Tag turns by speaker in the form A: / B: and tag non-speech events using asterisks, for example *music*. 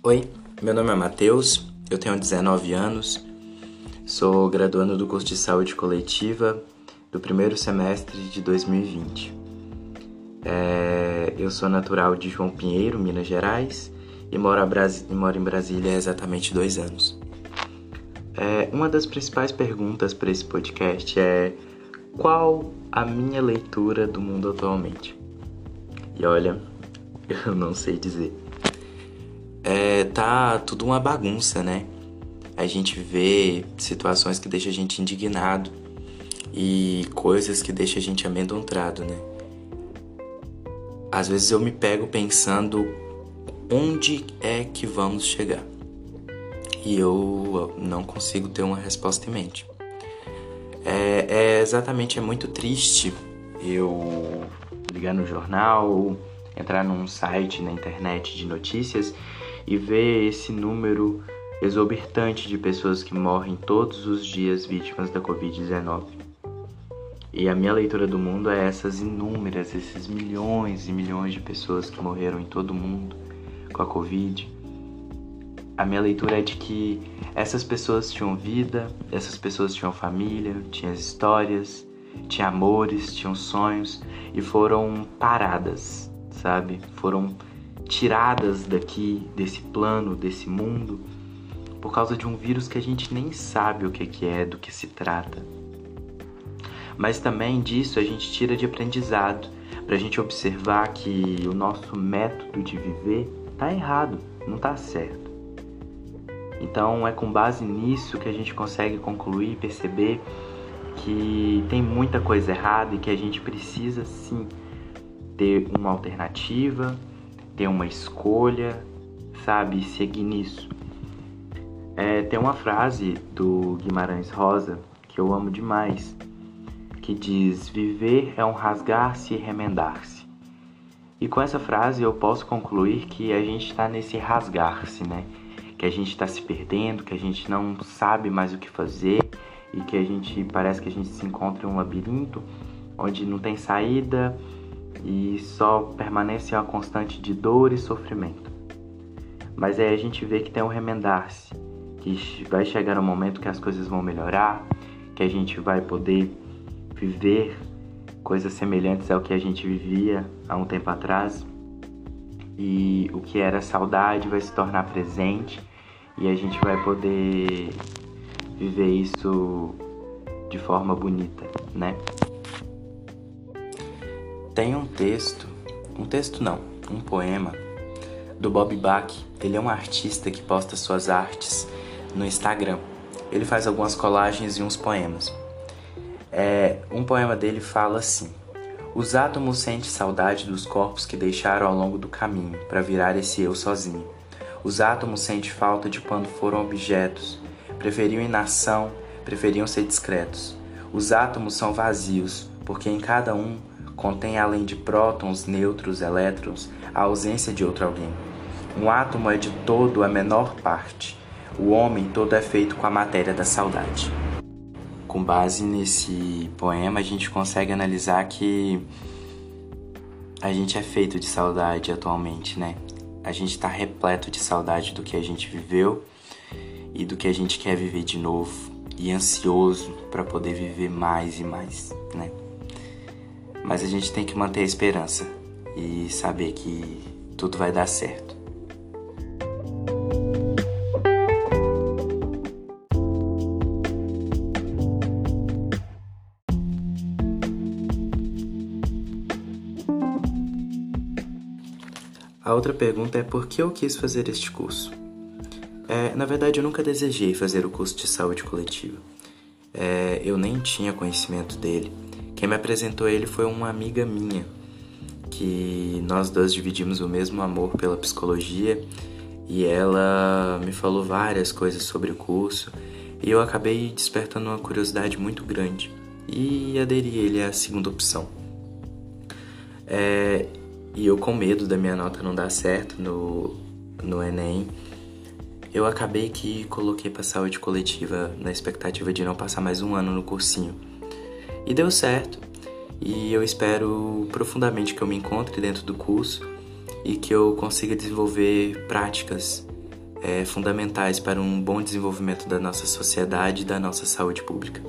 A: Oi, meu nome é Matheus, eu tenho 19 anos, sou graduando do curso de saúde coletiva do primeiro semestre de 2020. É, eu sou natural de João Pinheiro, Minas Gerais, e moro, moro em Brasília há exatamente dois anos. É, uma das principais perguntas para esse podcast é qual a minha leitura do mundo atualmente? E olha, *laughs* eu não sei dizer é, tá tudo uma bagunça, né? A gente vê situações que deixam a gente indignado e coisas que deixam a gente amedrontado, né? Às vezes eu me pego pensando onde é que vamos chegar. E eu não consigo ter uma resposta em mente. É, é exatamente, é muito triste eu ligar no jornal, entrar num site na internet de notícias e ver esse número exorbitante de pessoas que morrem todos os dias vítimas da Covid-19. E a minha leitura do mundo é essas inúmeras, esses milhões e milhões de pessoas que morreram em todo o mundo com a Covid. A minha leitura é de que essas pessoas tinham vida, essas pessoas tinham família, tinham histórias, tinham amores, tinham sonhos e foram paradas, sabe? Foram tiradas daqui, desse plano, desse mundo, por causa de um vírus que a gente nem sabe o que é, do que se trata. Mas também disso a gente tira de aprendizado, para a gente observar que o nosso método de viver está errado, não está certo. Então é com base nisso que a gente consegue concluir e perceber que tem muita coisa errada e que a gente precisa sim ter uma alternativa, ter uma escolha, sabe, seguir nisso. É, tem uma frase do Guimarães Rosa que eu amo demais, que diz: Viver é um rasgar-se e remendar-se. E com essa frase eu posso concluir que a gente está nesse rasgar-se, né? Que a gente está se perdendo, que a gente não sabe mais o que fazer e que a gente parece que a gente se encontra em um labirinto onde não tem saída e só permanece uma constante de dor e sofrimento. Mas aí a gente vê que tem um remendar-se, que vai chegar um momento que as coisas vão melhorar, que a gente vai poder viver coisas semelhantes ao que a gente vivia há um tempo atrás. E o que era saudade vai se tornar presente e a gente vai poder viver isso de forma bonita, né? Tem um texto, um texto não, um poema do Bob Bach. Ele é um artista que posta suas artes no Instagram. Ele faz algumas colagens e uns poemas. É, um poema dele fala assim: Os átomos sentem saudade dos corpos que deixaram ao longo do caminho para virar esse eu sozinho. Os átomos sentem falta de quando foram objetos, preferiam inação, preferiam ser discretos. Os átomos são vazios, porque em cada um contém além de prótons, nêutrons, elétrons, a ausência de outro alguém. Um átomo é de todo a menor parte. O homem todo é feito com a matéria da saudade. Com base nesse poema, a gente consegue analisar que a gente é feito de saudade atualmente, né? A gente está repleto de saudade do que a gente viveu e do que a gente quer viver de novo e ansioso para poder viver mais e mais, né? Mas a gente tem que manter a esperança e saber que tudo vai dar certo. A outra pergunta é por que eu quis fazer este curso? É, na verdade, eu nunca desejei fazer o curso de saúde coletiva. É, eu nem tinha conhecimento dele. Quem me apresentou ele foi uma amiga minha, que nós dois dividimos o mesmo amor pela psicologia e ela me falou várias coisas sobre o curso e eu acabei despertando uma curiosidade muito grande e aderi ele à segunda opção. É, e eu com medo da minha nota não dar certo no, no Enem, eu acabei que coloquei para saúde coletiva na expectativa de não passar mais um ano no cursinho. E deu certo. E eu espero profundamente que eu me encontre dentro do curso e que eu consiga desenvolver práticas é, fundamentais para um bom desenvolvimento da nossa sociedade e da nossa saúde pública.